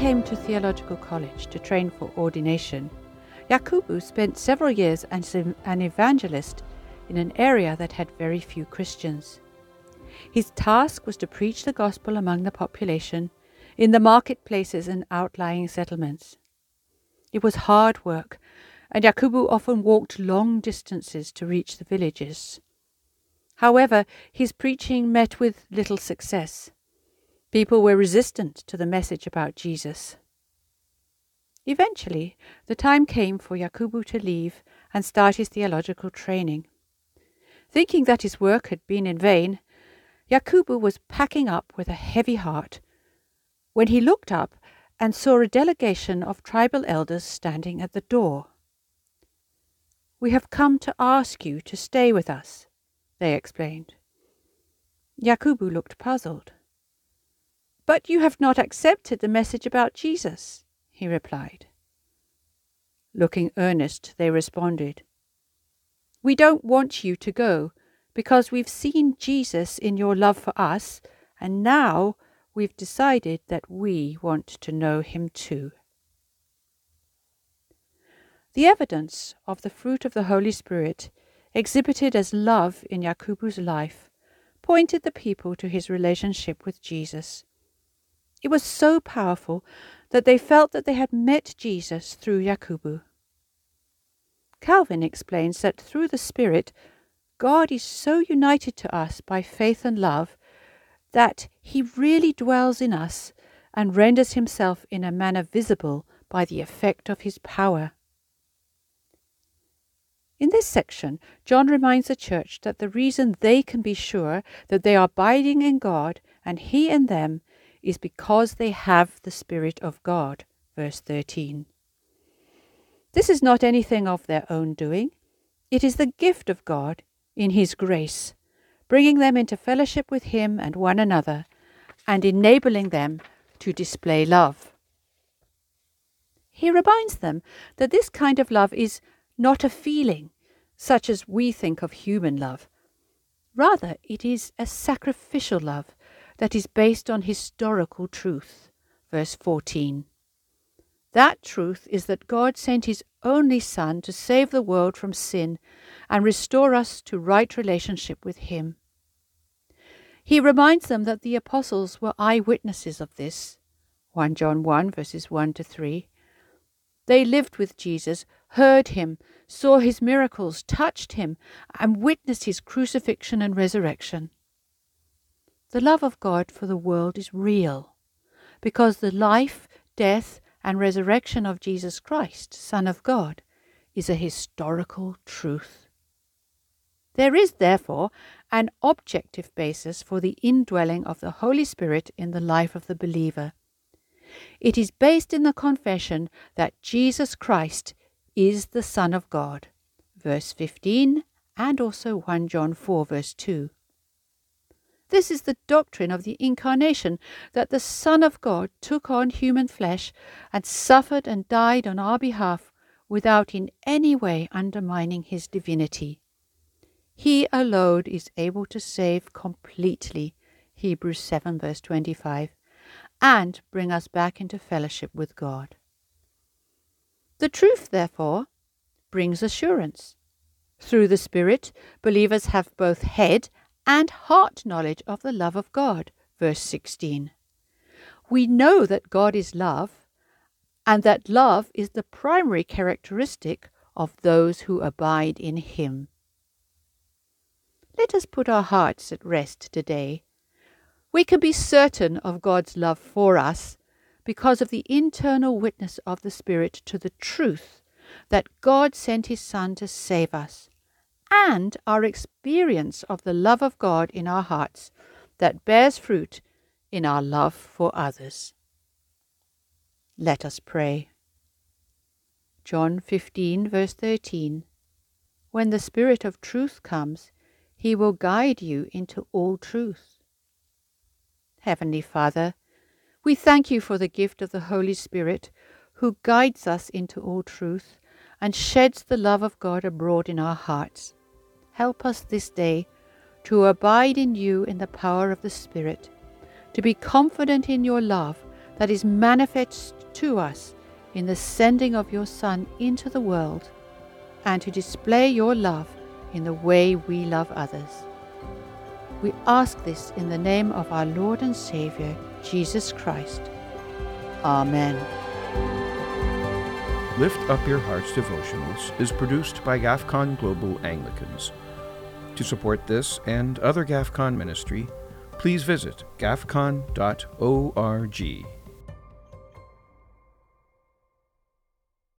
came to theological college to train for ordination, Yakubu spent several years as an evangelist in an area that had very few Christians. His task was to preach the gospel among the population in the marketplaces and outlying settlements. It was hard work, and Yakubu often walked long distances to reach the villages. However, his preaching met with little success. People were resistant to the message about Jesus. Eventually, the time came for Yakubu to leave and start his theological training. Thinking that his work had been in vain, Yakubu was packing up with a heavy heart when he looked up and saw a delegation of tribal elders standing at the door. We have come to ask you to stay with us, they explained. Yakubu looked puzzled. But you have not accepted the message about Jesus, he replied. Looking earnest, they responded, We don't want you to go because we've seen Jesus in your love for us, and now we've decided that we want to know him too. The evidence of the fruit of the Holy Spirit, exhibited as love in Yakubu's life, pointed the people to his relationship with Jesus. It was so powerful that they felt that they had met Jesus through Yakubu. Calvin explains that through the Spirit, God is so united to us by faith and love that he really dwells in us and renders himself in a manner visible by the effect of his power. In this section, John reminds the church that the reason they can be sure that they are abiding in God and He in them is because they have the Spirit of God. Verse 13. This is not anything of their own doing, it is the gift of God in His grace, bringing them into fellowship with Him and one another, and enabling them to display love. He reminds them that this kind of love is not a feeling, such as we think of human love. Rather, it is a sacrificial love that is based on historical truth. Verse 14. That truth is that God sent His only Son to save the world from sin and restore us to right relationship with Him. He reminds them that the apostles were eyewitnesses of this. 1 John 1 verses 1 to 3. They lived with Jesus, heard him, saw his miracles, touched him, and witnessed his crucifixion and resurrection. The love of God for the world is real, because the life, death, and resurrection of Jesus Christ, Son of God, is a historical truth. There is, therefore, an objective basis for the indwelling of the Holy Spirit in the life of the believer. It is based in the confession that Jesus Christ is the Son of God, verse 15, and also 1 John 4, verse 2. This is the doctrine of the Incarnation, that the Son of God took on human flesh and suffered and died on our behalf without in any way undermining his divinity. He alone is able to save completely, Hebrews 7, verse 25, and bring us back into fellowship with God. The truth, therefore, brings assurance. Through the Spirit, believers have both head and heart knowledge of the love of God. Verse 16. We know that God is love, and that love is the primary characteristic of those who abide in Him. Let us put our hearts at rest today. We can be certain of God's love for us because of the internal witness of the Spirit to the truth that God sent His Son to save us and our experience of the love of God in our hearts that bears fruit in our love for others. Let us pray. John 15, verse 13 When the Spirit of truth comes, he will guide you into all truth. Heavenly Father, we thank you for the gift of the Holy Spirit, who guides us into all truth and sheds the love of God abroad in our hearts. Help us this day to abide in you in the power of the Spirit, to be confident in your love that is manifest to us in the sending of your Son into the world, and to display your love in the way we love others. We ask this in the name of our Lord and Saviour, Jesus Christ. Amen. Lift Up Your Hearts devotionals is produced by GAFCON Global Anglicans. To support this and other GAFCON ministry, please visit gafcon.org.